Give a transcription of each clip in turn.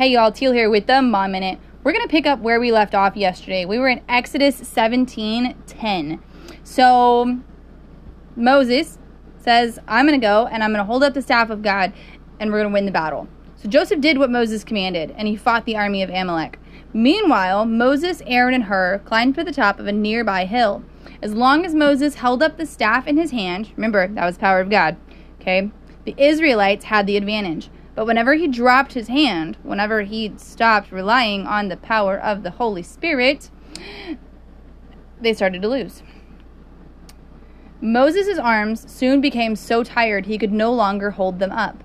Hey y'all, Teal here with the Mom Minute. We're gonna pick up where we left off yesterday. We were in Exodus 17 10. So Moses says, I'm gonna go and I'm gonna hold up the staff of God and we're gonna win the battle. So Joseph did what Moses commanded and he fought the army of Amalek. Meanwhile, Moses, Aaron, and Hur climbed to the top of a nearby hill. As long as Moses held up the staff in his hand, remember, that was power of God, okay, the Israelites had the advantage. But whenever he dropped his hand, whenever he stopped relying on the power of the Holy Spirit, they started to lose. Moses' arms soon became so tired he could no longer hold them up.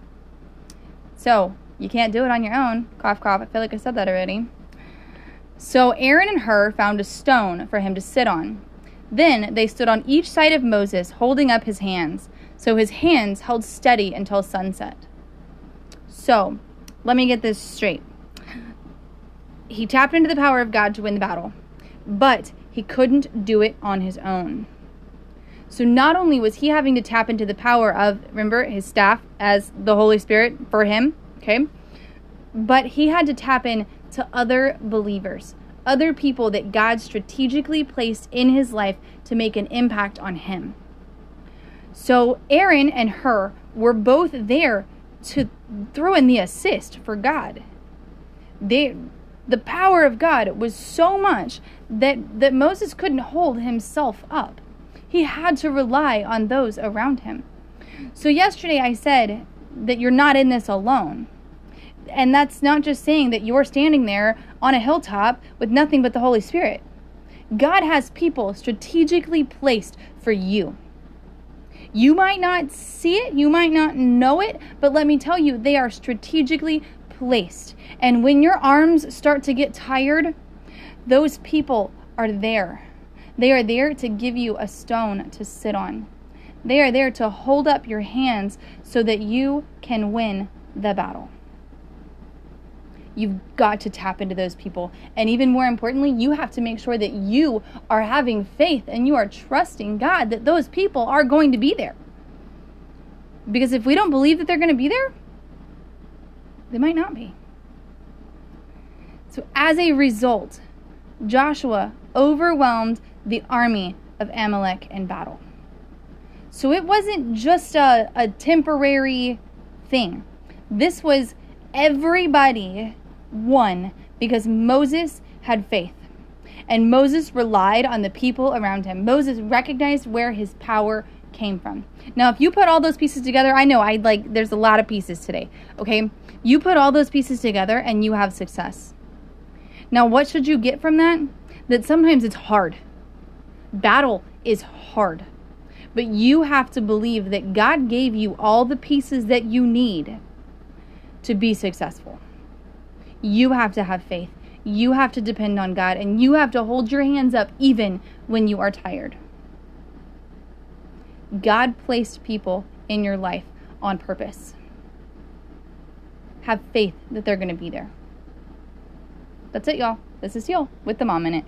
So, you can't do it on your own. Cough, cough. I feel like I said that already. So Aaron and Hur found a stone for him to sit on. Then they stood on each side of Moses, holding up his hands, so his hands held steady until sunset. So, let me get this straight. He tapped into the power of God to win the battle, but he couldn't do it on his own. So, not only was he having to tap into the power of, remember, his staff as the Holy Spirit for him, okay, but he had to tap in to other believers, other people that God strategically placed in his life to make an impact on him. So Aaron and Hur were both there to throw in the assist for God. They the power of God was so much that, that Moses couldn't hold himself up. He had to rely on those around him. So, yesterday I said that you're not in this alone. And that's not just saying that you're standing there on a hilltop with nothing but the Holy Spirit. God has people strategically placed for you. You might not see it, you might not know it, but let me tell you, they are strategically placed. And when your arms start to get tired, those people are there. They are there to give you a stone to sit on. They are there to hold up your hands so that you can win the battle. You've got to tap into those people. And even more importantly, you have to make sure that you are having faith and you are trusting God that those people are going to be there. Because if we don't believe that they're going to be there, they might not be. So, as a result, Joshua overwhelmed the army of Amalek in battle. So, it wasn't just a, a temporary thing. This was everybody won because Moses had faith. And Moses relied on the people around him. Moses recognized where his power came from. Now, if you put all those pieces together, I know I like there's a lot of pieces today. Okay? You put all those pieces together and you have success. Now, what should you get from that? That sometimes it's hard. Battle is hard. But you have to believe that God gave you all the pieces that you need to be successful. You have to have faith. You have to depend on God and you have to hold your hands up even when you are tired. God placed people in your life on purpose. Have faith that they're going to be there. That's it, y'all. This is Teal with the Mom Minute.